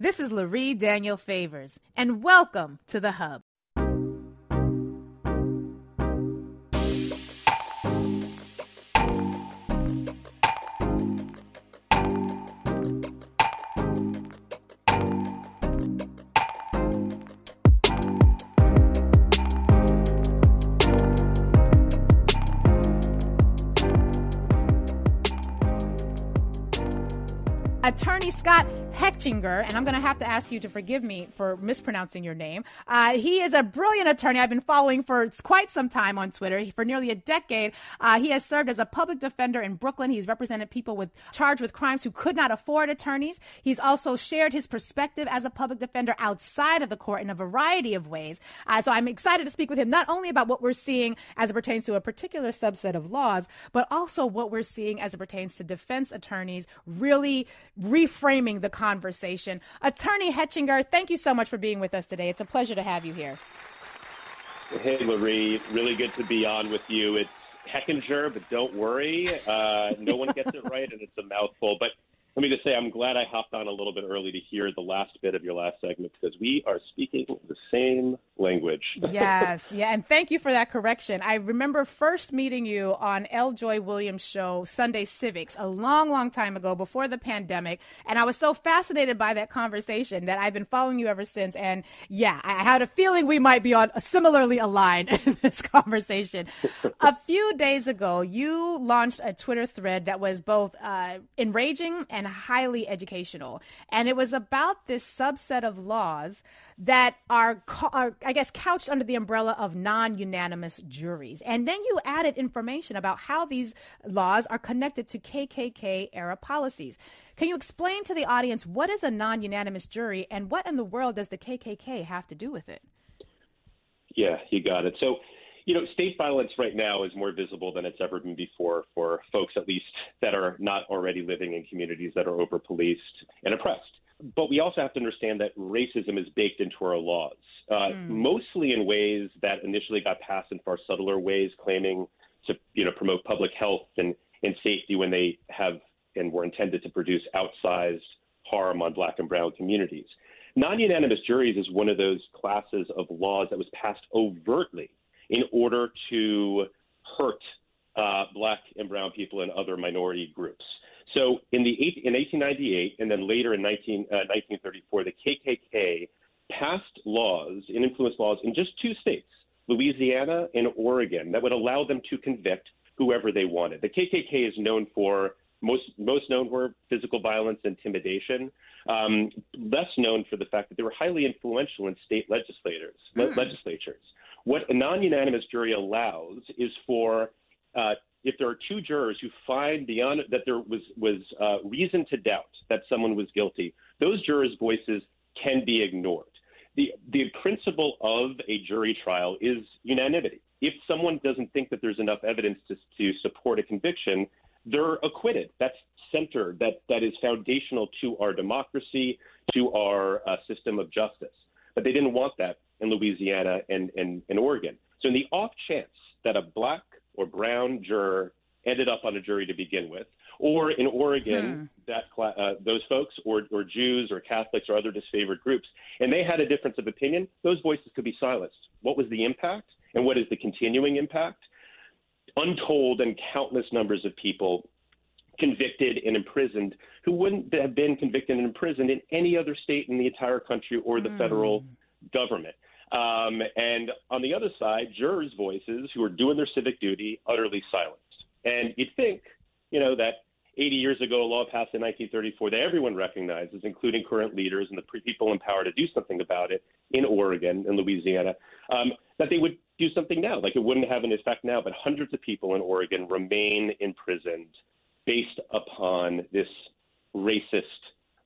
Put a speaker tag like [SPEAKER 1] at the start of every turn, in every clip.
[SPEAKER 1] This is Lurie Daniel Favors, and welcome to The Hub. Attorney Scott Hechinger, and I'm going to have to ask you to forgive me for mispronouncing your name. Uh, he is a brilliant attorney I've been following for quite some time on Twitter. For nearly a decade, uh, he has served as a public defender in Brooklyn. He's represented people with charged with crimes who could not afford attorneys. He's also shared his perspective as a public defender outside of the court in a variety of ways. Uh, so I'm excited to speak with him not only about what we're seeing as it pertains to a particular subset of laws, but also what we're seeing as it pertains to defense attorneys really reframing the conversation. Attorney Hechinger, thank you so much for being with us today. It's a pleasure to have you here.
[SPEAKER 2] Hey, Lurie. Really good to be on with you. It's Hechinger, but don't worry. Uh, no one gets it right, and it's a mouthful. But let me just say, I'm glad I hopped on a little bit early to hear the last bit of your last segment because we are speaking the same language.
[SPEAKER 1] yes, yeah, and thank you for that correction. I remember first meeting you on L. Joy Williams' show, Sunday Civics, a long, long time ago before the pandemic, and I was so fascinated by that conversation that I've been following you ever since. And yeah, I had a feeling we might be on a similarly aligned in this conversation. a few days ago, you launched a Twitter thread that was both uh, enraging and highly educational. And it was about this subset of laws that are, are I guess, couched under the umbrella of non unanimous juries. And then you added information about how these laws are connected to KKK era policies. Can you explain to the audience what is a non unanimous jury and what in the world does the KKK have to do with it?
[SPEAKER 2] Yeah, you got it. So, you know, state violence right now is more visible than it's ever been before for folks, at least, that are not already living in communities that are over policed and oppressed. But we also have to understand that racism is baked into our laws, uh, mm. mostly in ways that initially got passed in far subtler ways, claiming to, you know, promote public health and, and safety when they have and were intended to produce outsized harm on black and brown communities. Non unanimous juries is one of those classes of laws that was passed overtly in order to hurt uh, black and brown people and other minority groups. So in the in 1898 and then later in 19, uh, 1934, the KKK passed laws and influenced laws in just two states, Louisiana and Oregon, that would allow them to convict whoever they wanted. The KKK is known for most most known for physical violence, intimidation. Um, less known for the fact that they were highly influential in state legislators, mm. legislatures. What a non-unanimous jury allows is for uh, if there are two jurors who find beyond that there was was uh, reason to doubt that someone was guilty, those jurors' voices can be ignored. The the principle of a jury trial is unanimity. If someone doesn't think that there's enough evidence to, to support a conviction, they're acquitted. That's center that that is foundational to our democracy, to our uh, system of justice. But they didn't want that in Louisiana and, and, and Oregon. So, in the off chance that a black or brown juror ended up on a jury to begin with, or in Oregon, hmm. that uh, those folks, or, or Jews or Catholics or other disfavored groups, and they had a difference of opinion, those voices could be silenced. What was the impact, and what is the continuing impact? Untold and countless numbers of people convicted and imprisoned who wouldn't have been convicted and imprisoned in any other state in the entire country or the mm. federal government. Um, and on the other side, jurors' voices who are doing their civic duty utterly silenced. And you'd think, you know, that 80 years ago, a law passed in 1934 that everyone recognizes, including current leaders and the people in power to do something about it in Oregon and Louisiana, um, that they would do something now. Like it wouldn't have an effect now, but hundreds of people in Oregon remain imprisoned based upon this racist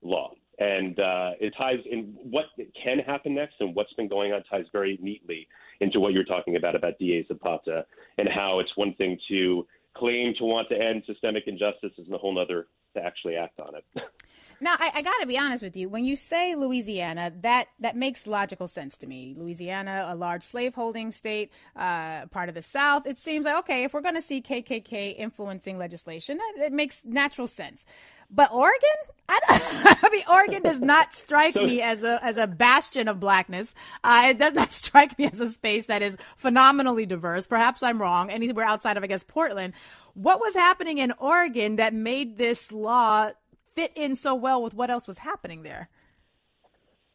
[SPEAKER 2] law. And uh, it ties in what can happen next and what's been going on ties very neatly into what you're talking about about DA Zappala and how it's one thing to claim to want to end systemic injustice is a whole other to actually act on it.
[SPEAKER 1] Now, I, I got to be honest with you. When you say Louisiana, that that makes logical sense to me. Louisiana, a large slaveholding state, uh, part of the South. It seems like okay, if we're going to see KKK influencing legislation, it makes natural sense. But Oregon, I, I mean, Oregon does not strike so, me as a as a bastion of blackness. Uh, it does not strike me as a space that is phenomenally diverse. Perhaps I'm wrong. Anywhere outside of, I guess, Portland. What was happening in Oregon that made this law fit in so well with what else was happening there?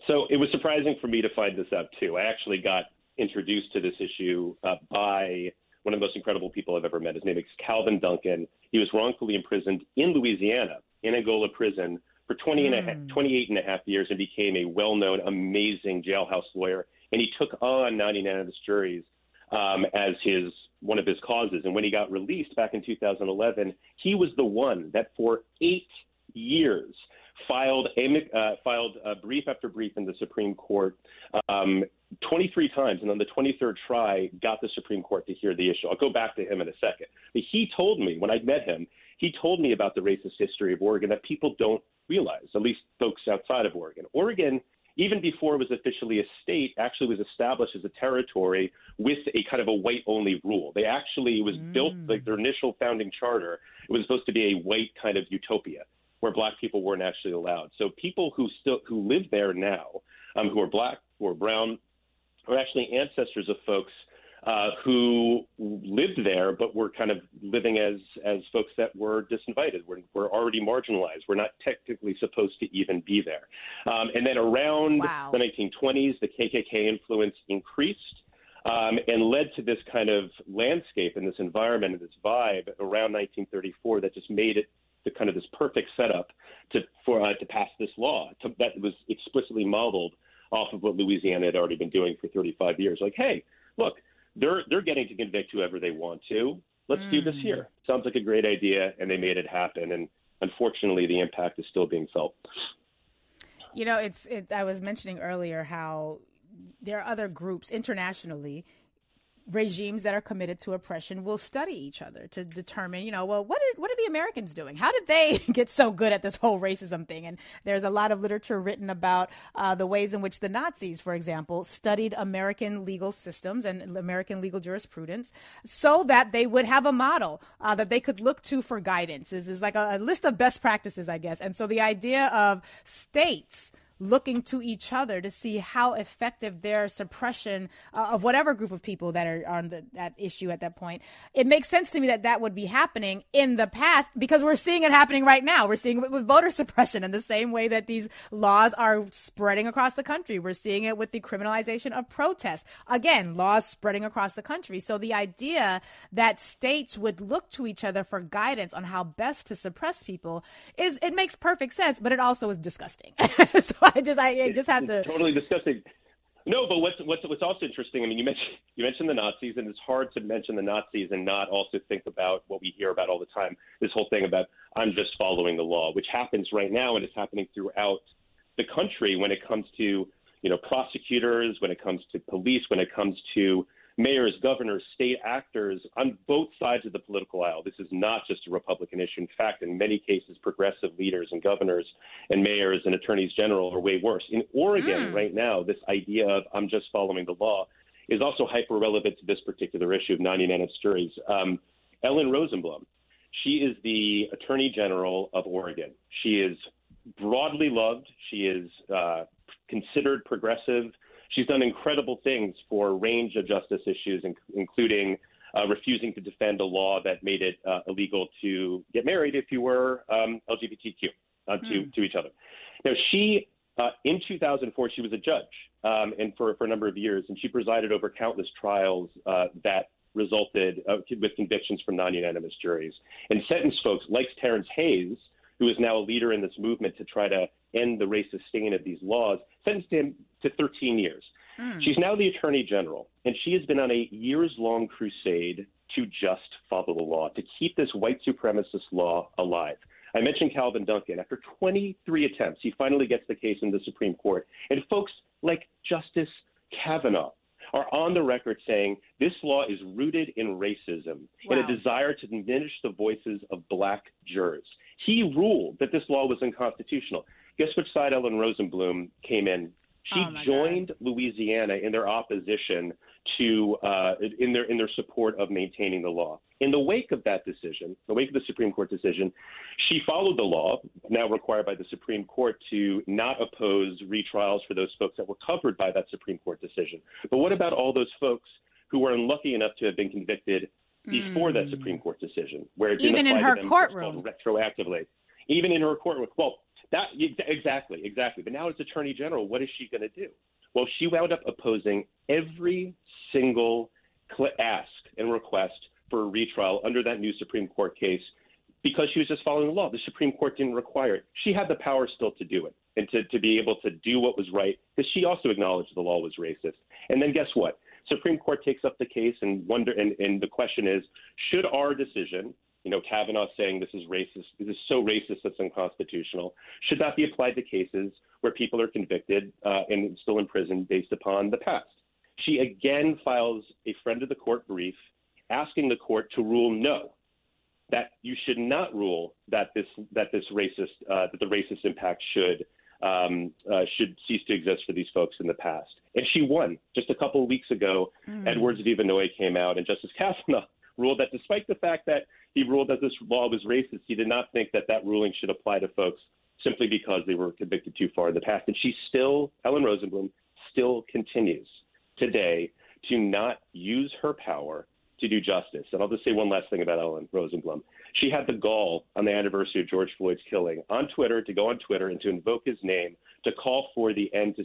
[SPEAKER 2] So it was surprising for me to find this out too. I actually got introduced to this issue uh, by one of the most incredible people I've ever met. His name is Calvin Duncan. He was wrongfully imprisoned in Louisiana, in Angola prison, for 20 and a hmm. 28 and a half years and became a well known, amazing jailhouse lawyer. And he took on non unanimous juries um, as his one of his causes. And when he got released back in 2011, he was the one that for eight years filed a uh, filed a brief after brief in the Supreme Court um, 23 times, and on the 23rd try, got the Supreme Court to hear the issue. I'll go back to him in a second. But he told me when I met him, he told me about the racist history of Oregon that people don't realize, at least folks outside of Oregon. Oregon even before it was officially a state, actually was established as a territory with a kind of a white only rule. They actually was mm. built like their initial founding charter. It was supposed to be a white kind of utopia where black people weren't actually allowed. So people who still who live there now, um, who are black, who are brown, are actually ancestors of folks uh, who lived there but were kind of living as as folks that were disinvited, were, were already marginalized, were not technically supposed to even be there. Um, and then around wow. the 1920s, the KKK influence increased. Um, and led to this kind of landscape and this environment and this vibe around 1934 that just made it the kind of this perfect setup to for uh, to pass this law to, that was explicitly modeled off of what Louisiana had already been doing for 35 years. Like, hey, look, they're they're getting to convict whoever they want to. Let's mm. do this here. Mm. Sounds like a great idea, and they made it happen. And unfortunately, the impact is still being felt.
[SPEAKER 1] You know, it's. It, I was mentioning earlier how there are other groups internationally regimes that are committed to oppression will study each other to determine, you know, well, what are, what are the Americans doing? How did they get so good at this whole racism thing? And there's a lot of literature written about uh, the ways in which the Nazis, for example, studied American legal systems and American legal jurisprudence so that they would have a model uh, that they could look to for guidance. This is like a, a list of best practices, I guess. And so the idea of states looking to each other to see how effective their suppression uh, of whatever group of people that are on the, that issue at that point. It makes sense to me that that would be happening in the past because we're seeing it happening right now. We're seeing it with voter suppression in the same way that these laws are spreading across the country. We're seeing it with the criminalization of protest. Again, laws spreading across the country. So the idea that states would look to each other for guidance on how best to suppress people is it makes perfect sense, but it also is disgusting. so I just I, I just have to
[SPEAKER 2] totally disgusting. No, but what's what's what's also interesting? I mean, you mentioned you mentioned the Nazis, and it's hard to mention the Nazis and not also think about what we hear about all the time. This whole thing about I'm just following the law, which happens right now, and it's happening throughout the country when it comes to you know prosecutors, when it comes to police, when it comes to mayors, governors, state actors on both sides of the political aisle. This is not just a Republican issue. In fact, in many cases, progressive leaders and governors and mayors and attorneys general are way worse. In Oregon, mm. right now, this idea of I'm just following the law is also hyper relevant to this particular issue of 99 juries. Um, Ellen Rosenblum, she is the Attorney General of Oregon. She is broadly loved. She is uh, considered progressive. She's done incredible things for a range of justice issues, including uh, refusing to defend a law that made it uh, illegal to get married if you were um, LGBTQ uh, to, mm. to each other. Now, she, uh, in 2004, she was a judge um, and for, for a number of years, and she presided over countless trials uh, that resulted uh, with convictions from non unanimous juries and sentenced folks like Terrence Hayes who is now a leader in this movement to try to end the racist stain of these laws, sentenced him to 13 years. Mm. She's now the attorney general, and she has been on a years long crusade to just follow the law, to keep this white supremacist law alive. I mentioned Calvin Duncan. After 23 attempts, he finally gets the case in the Supreme Court. And folks like Justice Kavanaugh are on the record saying this law is rooted in racism wow. and a desire to diminish the voices of black jurors. He ruled that this law was unconstitutional. Guess which side Ellen Rosenblum came in? She
[SPEAKER 1] oh
[SPEAKER 2] joined
[SPEAKER 1] God.
[SPEAKER 2] Louisiana in their opposition to uh, in their in their support of maintaining the law. In the wake of that decision, the wake of the Supreme Court decision, she followed the law now required by the Supreme Court to not oppose retrials for those folks that were covered by that Supreme Court decision. But what about all those folks who were unlucky enough to have been convicted before mm. that Supreme Court decision,
[SPEAKER 1] where it even in her courtroom
[SPEAKER 2] retroactively, even in her courtroom? Well, that exactly, exactly. But now as Attorney General, what is she going to do? Well, she wound up opposing every single ask and request for a retrial under that new Supreme Court case because she was just following the law. The Supreme Court didn't require it. She had the power still to do it and to, to be able to do what was right because she also acknowledged the law was racist. And then guess what? Supreme Court takes up the case and wonder and, and the question is, should our decision you know, Kavanaugh saying this is racist, this is so racist that's unconstitutional, should that be applied to cases where people are convicted uh, and still in prison based upon the past. She again files a friend of the court brief asking the court to rule no, that you should not rule that this that this racist uh, that the racist impact should um, uh, should cease to exist for these folks in the past. And she won just a couple of weeks ago. Mm. Edwards v. Vannoy came out, and Justice Kavanaugh ruled that despite the fact that he ruled that this law was racist, he did not think that that ruling should apply to folks simply because they were convicted too far in the past. And she still, Ellen Rosenblum, still continues today to not use her power to do justice. And I'll just say one last thing about Ellen Rosenblum. She had the gall on the anniversary of George Floyd's killing on Twitter to go on Twitter and to invoke his name to call for the end to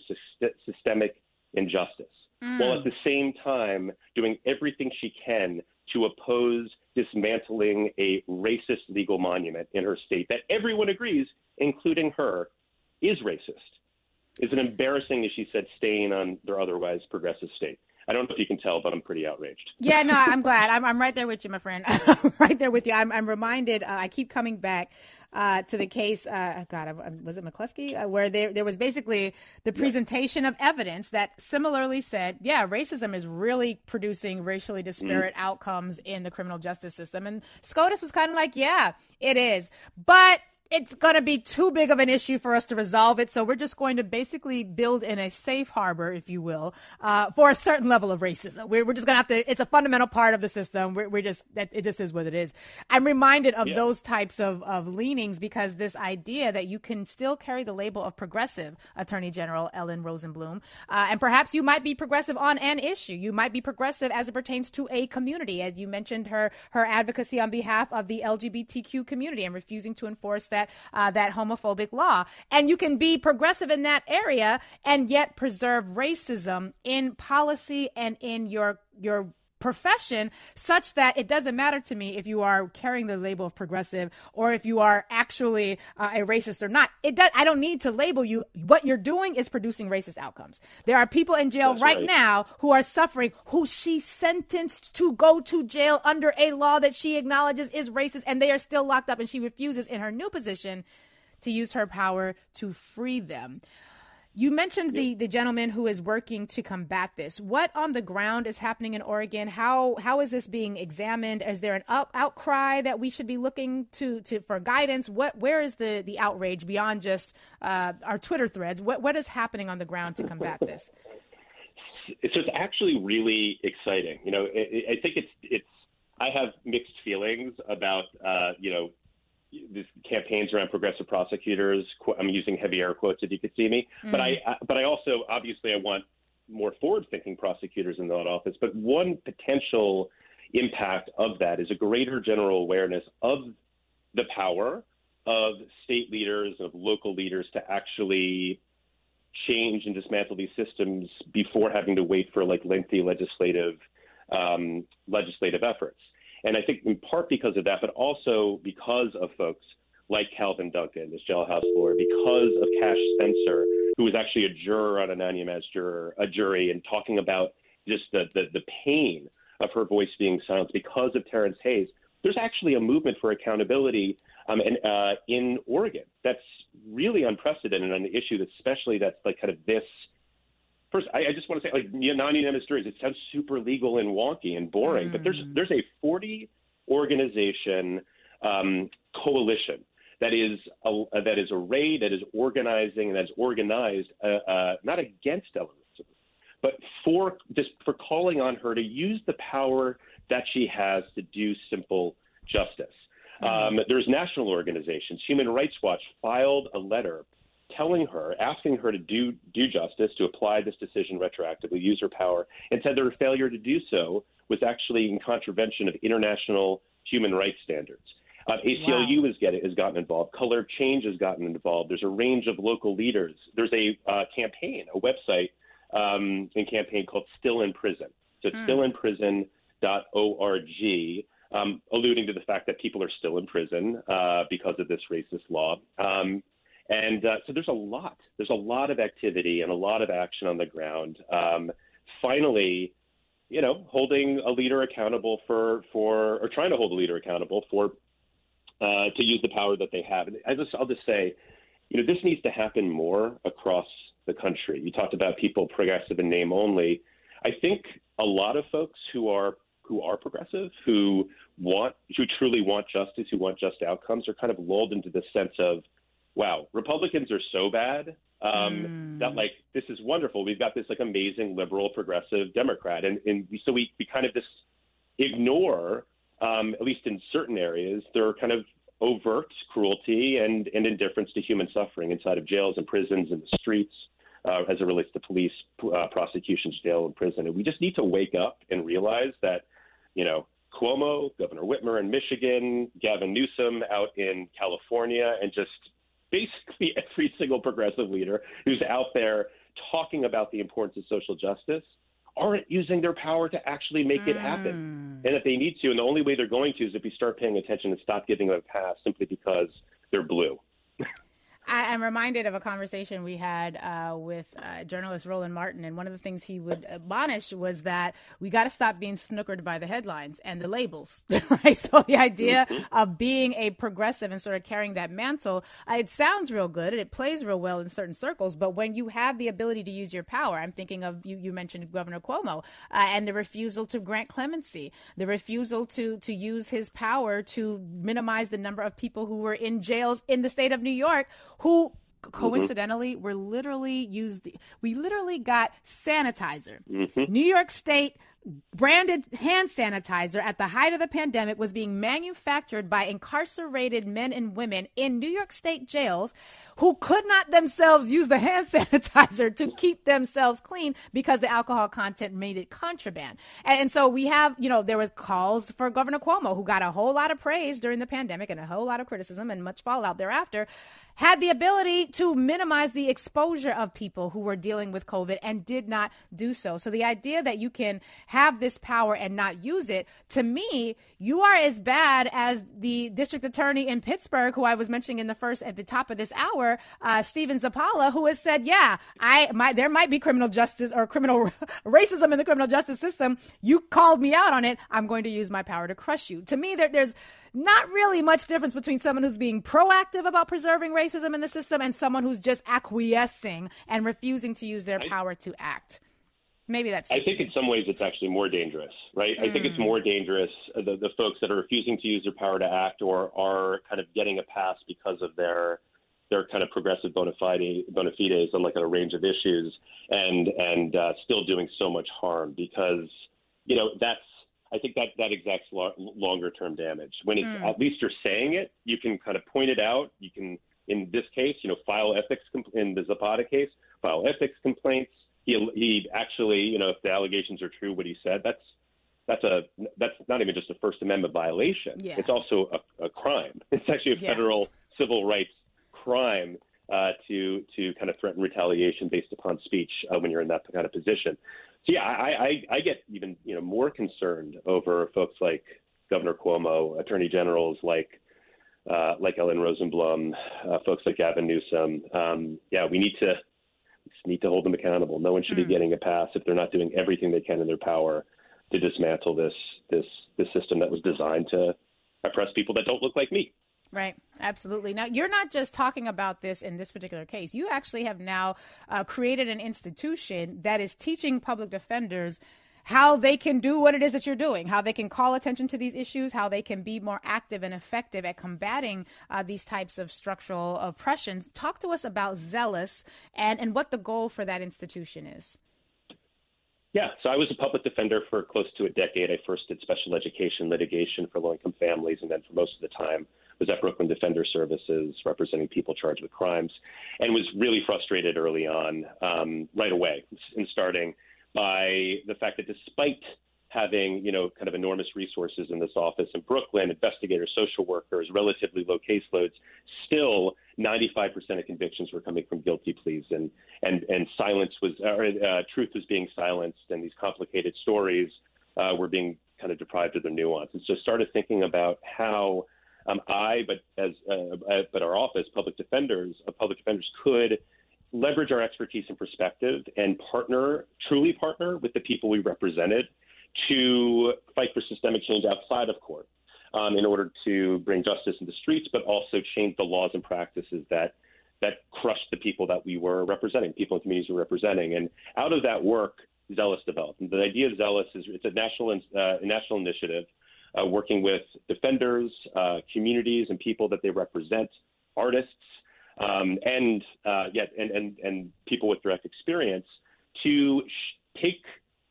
[SPEAKER 2] systemic injustice, mm. while at the same time doing everything she can to oppose dismantling a racist legal monument in her state that everyone agrees, including her, is racist. Is an embarrassing, as she said, stain on their otherwise progressive state. I don't know if you can tell, but I'm pretty outraged.
[SPEAKER 1] Yeah, no, I'm glad. I'm, I'm right there with you, my friend. right there with you. I'm, I'm reminded. Uh, I keep coming back uh, to the case. Uh, God, was it McCleskey, uh, where there there was basically the presentation of evidence that similarly said, yeah, racism is really producing racially disparate mm-hmm. outcomes in the criminal justice system. And SCOTUS was kind of like, yeah, it is, but it's going to be too big of an issue for us to resolve it. So we're just going to basically build in a safe harbor, if you will, uh, for a certain level of racism. We're, we're just going to have to, it's a fundamental part of the system. We're, we're just, it just is what it is. I'm reminded of yeah. those types of, of leanings because this idea that you can still carry the label of progressive, Attorney General Ellen Rosenblum, uh, and perhaps you might be progressive on an issue. You might be progressive as it pertains to a community, as you mentioned her, her advocacy on behalf of the LGBTQ community and refusing to enforce that that uh, that homophobic law. And you can be progressive in that area and yet preserve racism in policy and in your your profession such that it doesn't matter to me if you are carrying the label of progressive or if you are actually uh, a racist or not. It does. I don't need to label you. What you're doing is producing racist outcomes. There are people in jail right, right, now who are suffering, who she sentenced to go to jail under a law that she acknowledges is racist, and they are still locked up, and she refuses in her new position to use her power to free them. You mentioned the, the gentleman who is working to combat this. What on the ground is happening in Oregon? How how is this being examined? Is there an up, outcry that we should be looking to, to for guidance? What where is the, the outrage beyond just uh, our Twitter threads? What what is happening on the ground to combat this?
[SPEAKER 2] So it's actually really exciting. You know, I think it's it's I have mixed feelings about uh, you know these campaigns around progressive prosecutors. I'm using heavy air quotes if you could see me, mm. but I but I also obviously I want more forward-thinking prosecutors in that office. But one potential impact of that is a greater general awareness of the power of state leaders of local leaders to actually change and dismantle these systems before having to wait for like lengthy legislative um, legislative efforts. And I think in part because of that, but also because of folks like Calvin Duncan, this jailhouse lawyer, because of Cash Spencer, who was actually a juror on a non-unanimous juror, a jury, and talking about just the, the, the pain of her voice being silenced because of Terrence Hayes. There's actually a movement for accountability um, and, uh, in Oregon that's really unprecedented on the issue, that's especially that's like kind of this – first, I, I just want to say, like non-unanimous juries, it sounds super legal and wonky and boring, mm. but there's mm. there's a 40 organization um, coalition that is a, that is arrayed, that is organizing, and that is organized uh, uh, not against Ellen but for just for calling on her to use the power that she has to do simple justice. Mm-hmm. Um, there's national organizations. Human Rights Watch filed a letter telling her, asking her to do do justice, to apply this decision retroactively, use her power, and said that her failure to do so was actually in contravention of international human rights standards. Uh, ACLU wow. has, get, has gotten involved. Color Change has gotten involved. There's a range of local leaders. There's a uh, campaign, a website um, and campaign called Still in Prison. So mm. stillinprison.org, um, alluding to the fact that people are still in prison uh, because of this racist law. Um, and uh, so there's a lot. There's a lot of activity and a lot of action on the ground. Um, finally, you know, holding a leader accountable for for or trying to hold a leader accountable for uh, to use the power that they have. And I just, I'll just say, you know, this needs to happen more across the country. You talked about people progressive in name only. I think a lot of folks who are who are progressive, who want who truly want justice, who want just outcomes, are kind of lulled into this sense of, wow, Republicans are so bad um, mm. that like this is wonderful. We've got this like amazing liberal progressive Democrat, and and so we we kind of just ignore, um, at least in certain areas, their kind of overt cruelty and, and indifference to human suffering inside of jails and prisons and the streets uh, as it relates to police, uh, prosecutions, jail, and prison. And we just need to wake up and realize that, you know, Cuomo, Governor Whitmer in Michigan, Gavin Newsom out in California, and just basically every single progressive leader who's out there talking about the importance of social justice aren't using their power to actually make it happen. Mm. And if they need to, and the only way they're going to is if we start paying attention and stop giving them a pass simply because they're blue.
[SPEAKER 1] I, am reminded of a conversation we had uh, with uh, journalist Roland Martin, and one of the things he would admonish was that we got to stop being snookered by the headlines and the labels, right? So the idea of being a progressive and sort of carrying that mantle, uh, it sounds real good and it plays real well in certain circles, but when you have the ability to use your power, I'm thinking of you. You mentioned Governor Cuomo uh, and the refusal to grant clemency, the refusal to to use his power to minimize the number of people who were in jails in the state of New York who mm-hmm. coincidentally mm-hmm. were literally used we literally got sanitizer mm-hmm. new york state branded hand sanitizer at the height of the pandemic was being manufactured by incarcerated men and women in New York State jails who could not themselves use the hand sanitizer to keep themselves clean because the alcohol content made it contraband. And, so we have, you know, there was calls for Governor Cuomo who got a whole lot of praise during the pandemic and a whole lot of criticism and much fallout thereafter had the ability to minimize the exposure of people who were dealing with COVID and did not do so. So the idea that you can have this power and not use it, to me, you are as bad as the district attorney in Pittsburgh, who I was mentioning in the first at the top of this hour, uh, Steven Zappala, who has said, "Yeah, I might there might be criminal justice or criminal racism in the criminal justice system. You called me out on it. I'm going to use my power to crush you." To me, there, there's not really much difference between someone who's being proactive about preserving racism in the system and someone who's just acquiescing and refusing to use their power to act. Maybe that's.
[SPEAKER 2] I think me. in some ways it's actually more dangerous, right? Mm. I think it's mm. more dangerous uh, the, the folks that are refusing to use their power to act or are kind of getting a pass because of their their kind of progressive bona, fide, bona fides on like a range of issues and and uh, still doing so much harm because you know that's I think that that exacts lo- longer term damage. When it's mm. at least you're saying it, you can kind of point it out. You can, in this case, you know, file ethics compl- in the Zappala case, file ethics complaints. He he actually, you know, if the allegations are true, what he said, that's that's a that's not even just a First Amendment violation. Yeah. It's also a, a crime. It's actually a yeah. federal civil rights crime uh, to to kind of threaten retaliation based upon speech uh, when you're in that kind of position. So yeah, I, I, I get even you know more concerned over folks like Governor Cuomo, attorney generals like uh, like Ellen Rosenblum, uh, folks like Gavin Newsom. Um, yeah, we need to need to hold them accountable. No one should mm. be getting a pass if they're not doing everything they can in their power to dismantle this this this system that was designed to oppress people that don't look like me.
[SPEAKER 1] Right, absolutely. Now, you're not just talking about this in this particular case. You actually have now uh, created an institution that is teaching public defenders how they can do what it is that you're doing, how they can call attention to these issues, how they can be more active and effective at combating uh, these types of structural oppressions. Talk to us about Zealous and, and what the goal for that institution is.
[SPEAKER 2] Yeah, so I was a public defender for close to a decade. I first did special education litigation for low income families, and then for most of the time was at Brooklyn Defender Services representing people charged with crimes, and was really frustrated early on, um, right away, in starting by the fact that despite having, you know, kind of enormous resources in this office in Brooklyn, investigators, social workers, relatively low caseloads, still 95% of convictions were coming from guilty pleas, and and and silence was, or uh, truth was being silenced, and these complicated stories uh, were being kind of deprived of their nuance. And so started thinking about how um, I, but as uh, but our office, public defenders, uh, public defenders could leverage our expertise and perspective and partner, truly partner with the people we represented to fight for systemic change outside of court um, in order to bring justice in the streets, but also change the laws and practices that that crushed the people that we were representing, people and communities we were representing. And out of that work, Zealous developed. And the idea of Zealous is it's a national uh, a national initiative uh, working with defenders, uh, communities, and people that they represent, artists, um, and, uh, yeah, and, and, and people with direct experience to sh- take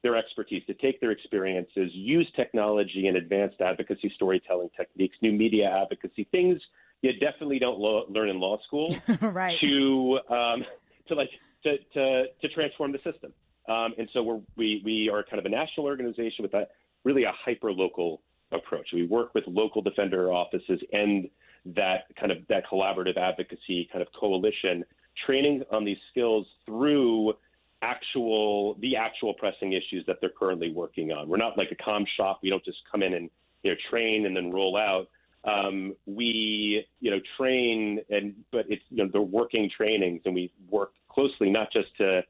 [SPEAKER 2] their expertise, to take their experiences, use technology and advanced advocacy storytelling techniques, new media advocacy, things you definitely don't lo- learn in law school,
[SPEAKER 1] right?
[SPEAKER 2] To um, to like to, to to transform the system. Um, and so we're, we we are kind of a national organization with a really a hyper local approach. We work with local defender offices and that kind of that collaborative advocacy kind of coalition, training on these skills through actual the actual pressing issues that they're currently working on. We're not like a com shop. We don't just come in and you know train and then roll out. Um, we you know train and but it's you know they're working trainings and we work closely not just to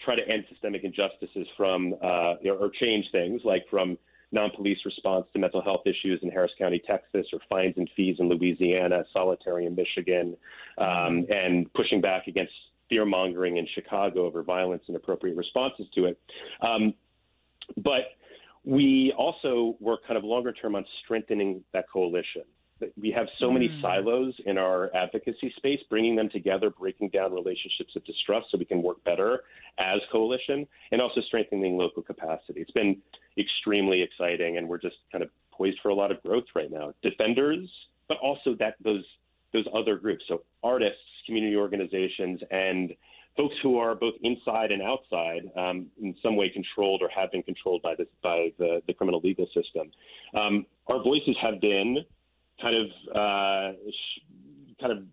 [SPEAKER 2] try to end systemic injustices from uh, or change things like from non-police response to mental health issues in Harris County, Texas, or fines and fees in Louisiana, solitary in Michigan, um, and pushing back against fear mongering in Chicago over violence and appropriate responses to it. Um, but we also work kind of longer term on strengthening that coalition we have so many mm. silos in our advocacy space, bringing them together, breaking down relationships of distrust so we can work better as coalition, and also strengthening local capacity. It's been extremely exciting, and we're just kind of poised for a lot of growth right now. Defenders, but also that those those other groups, so artists, community organizations, and folks who are both inside and outside, um, in some way controlled or have been controlled by the by the, the criminal legal system. Um, our voices have been kind of uh, sh- kind of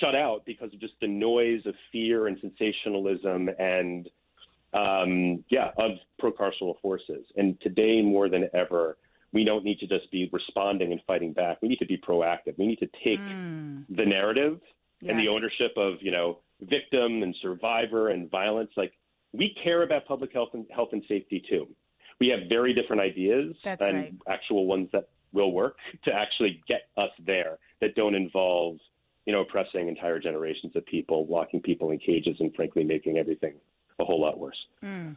[SPEAKER 2] shut out because of just the noise of fear and sensationalism and um, yeah of procarceral forces. And today more than ever, we don't need to just be responding and fighting back. We need to be proactive. We need to take mm. the narrative yes. and the ownership of you know victim and survivor and violence. Like we care about public health and health and safety too. We have very different ideas
[SPEAKER 1] That's
[SPEAKER 2] and
[SPEAKER 1] right.
[SPEAKER 2] actual ones that will work to actually get us there that don't involve you know oppressing entire generations of people locking people in cages and frankly making everything a whole lot worse
[SPEAKER 1] mm.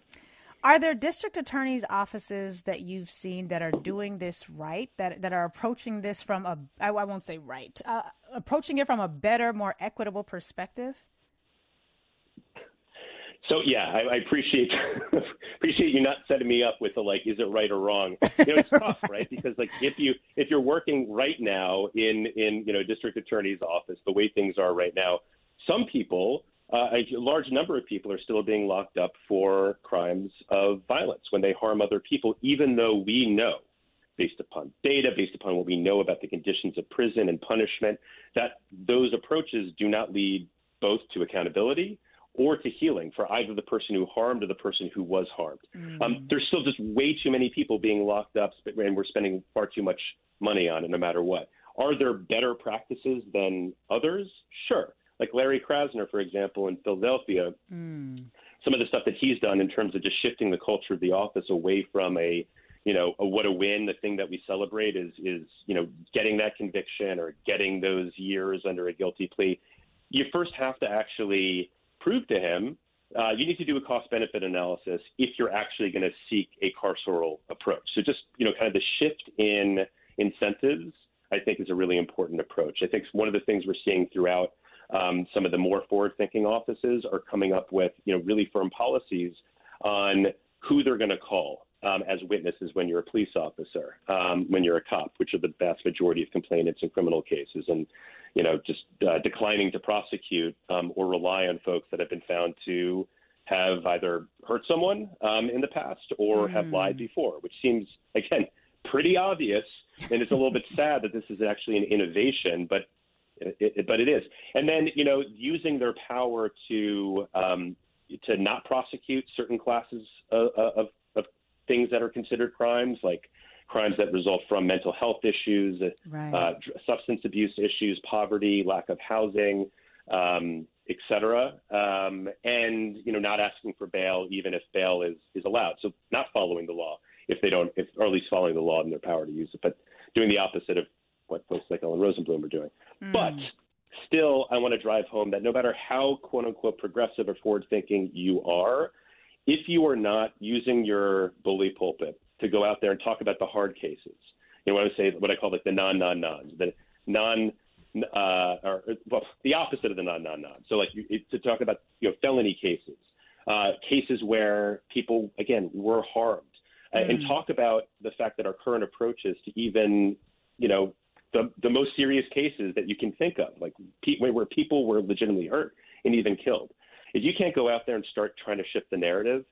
[SPEAKER 1] Are there district attorneys' offices that you've seen that are doing this right, that that are approaching this from a I, I won't say right, uh, approaching it from a better, more equitable perspective?
[SPEAKER 2] So yeah, I, I appreciate appreciate you not setting me up with the like, is it right or wrong? You know, it's tough, right? Because like if you if you're working right now in in you know district attorney's office, the way things are right now, some people, uh, a large number of people are still being locked up for crimes of violence when they harm other people, even though we know, based upon data, based upon what we know about the conditions of prison and punishment, that those approaches do not lead both to accountability or to healing for either the person who harmed or the person who was harmed. Mm. Um, there's still just way too many people being locked up, and we're spending far too much money on it, no matter what. Are there better practices than others? Sure. Like Larry Krasner, for example, in Philadelphia, mm. some of the stuff that he's done in terms of just shifting the culture of the office away from a you know, a, what a win. The thing that we celebrate is is you know getting that conviction or getting those years under a guilty plea. You first have to actually prove to him uh, you need to do a cost benefit analysis if you're actually going to seek a carceral approach. So just you know, kind of the shift in incentives, I think, is a really important approach. I think one of the things we're seeing throughout um, some of the more forward-thinking offices are coming up with you know really firm policies on who they're going to call um, as witnesses when you're a police officer, um, when you're a cop, which are the vast majority of complainants in criminal cases, and you know just uh, declining to prosecute um, or rely on folks that have been found to have either hurt someone um, in the past or mm. have lied before, which seems again pretty obvious, and it's a little bit sad that this is actually an innovation, but it, it, but it is. And then you know using their power to um, to not prosecute certain classes of, of, of things that are considered crimes, like crimes that result from mental health issues, right. uh, substance abuse issues, poverty, lack of housing, um, et cetera, um, and you know not asking for bail even if bail is is allowed. So not following the law if they don't, if, or at least following the law in their power to use it, but doing the opposite of what folks like Ellen Rosenblum are doing. Mm. But still, I want to drive home that no matter how quote unquote progressive or forward thinking you are, if you are not using your bully pulpit to go out there and talk about the hard cases, you know what I say, what I call like the non non nons, the non uh, or well, the opposite of the non non non. So like you, to talk about you know felony cases, uh, cases where people again were harmed, mm. and talk about the fact that our current approaches to even you know the, the most serious cases that you can think of, like pe- where people were legitimately hurt and even killed. If you can't go out there and start trying to shift the narrative,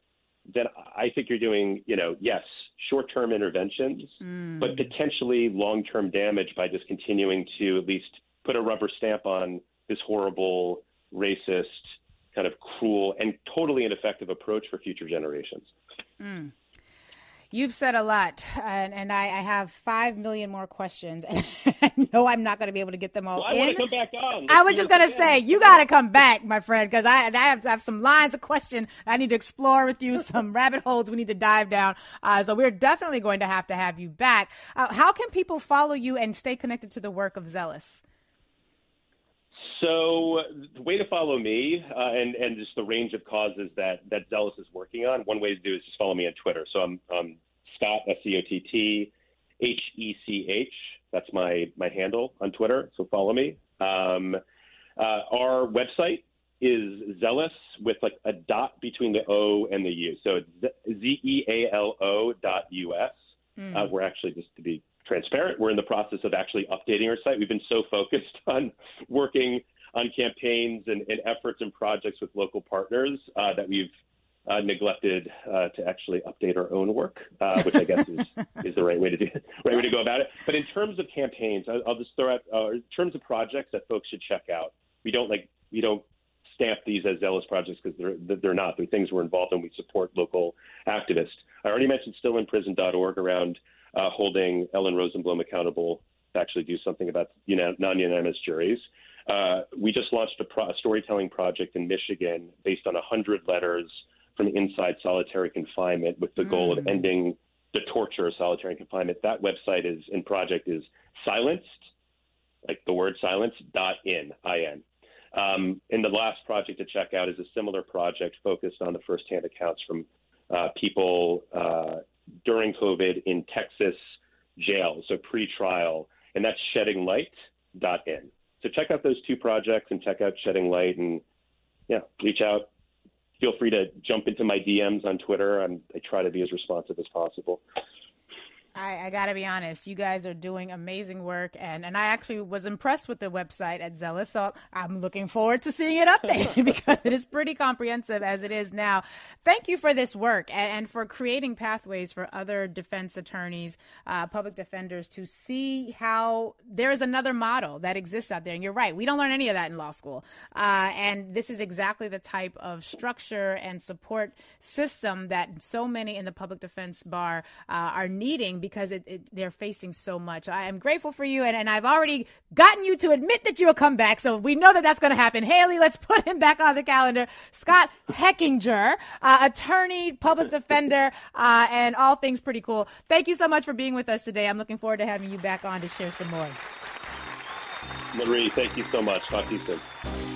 [SPEAKER 2] then I think you're doing, you know, yes, short-term interventions, mm. but potentially long-term damage by just continuing to at least put a rubber stamp on this horrible, racist, kind of cruel, and totally ineffective approach for future generations.
[SPEAKER 1] Mm. You've said a lot, and, and I, I, have five million more questions. And I know I'm not going to be able to get them all
[SPEAKER 2] well, I
[SPEAKER 1] in.
[SPEAKER 2] come back on.
[SPEAKER 1] I was just going to say, you got to come back, my friend, because I, I have, I, have, some lines of question I need to explore with you, some rabbit holes we need to dive down. Uh, so we're definitely going to have to have you back. Uh, how can people follow you and stay connected to the work of Zealous?
[SPEAKER 2] So the way to follow me uh, and and just the range of causes that that Zealous is working on. One way to do is just follow me on Twitter. So I'm, I'm Scott S C O T T H E C H. That's my my handle on Twitter. So follow me. Um, uh, our website is zealous with like a dot between the O and the U. So it's Z E A L O dot U S. Mm. Uh, we're actually just to be transparent. We're in the process of actually updating our site. We've been so focused on working on campaigns and, and efforts and projects with local partners uh, that we've uh, neglected uh, to actually update our own work, uh, which I guess is, is the right way to do right way to go about it. But in terms of campaigns, I'll, I'll just throw out uh, in terms of projects that folks should check out. We don't like we don't stamp these as zealous projects because they're they're not. They're things we're involved in. We support local activists. I already mentioned stillinprison.org around uh, holding Ellen Rosenblum accountable to actually do something about you know, non-unanimous juries. Uh, we just launched a, pro- a, storytelling project in Michigan based on 100 letters from inside solitary confinement with the mm. goal of mm. ending the torture of solitary confinement. That website is and project is silenced, like the word silence, dot in, I-N. Um, and the last project to check out is a similar project focused on the firsthand accounts from uh, people uh, during COVID in Texas jails, so pre-trial, and that's sheddinglight.in. So check out those two projects and check out Shedding Light and yeah, reach out. Feel free to jump into my DMs on Twitter. and I try to be as responsive as possible.
[SPEAKER 1] I, I got to be honest, you guys are doing amazing work, and, and I actually was impressed with the website at Zealous, so I'm looking forward to seeing it updated because it is pretty comprehensive as it is now. Thank you for this work and, and for creating pathways for other defense attorneys, uh, public defenders to see how there is another model that exists out there. And you're right, we don't learn any of that in law school, uh, and this is exactly the type of structure and support system that so many in the public defense bar uh, are needing because it, it, they're facing so much. I am grateful for you, and, and I've already gotten you to admit that you'll come back. So we know that that's going to happen. Haley, let's put him back on the calendar. Scott Hechinger, uh, attorney, public defender, uh, and all things pretty cool. Thank you so much for being with us today. I'm looking forward to having you back on to share some more.
[SPEAKER 2] Lurie, thank you so much. Talk to you soon.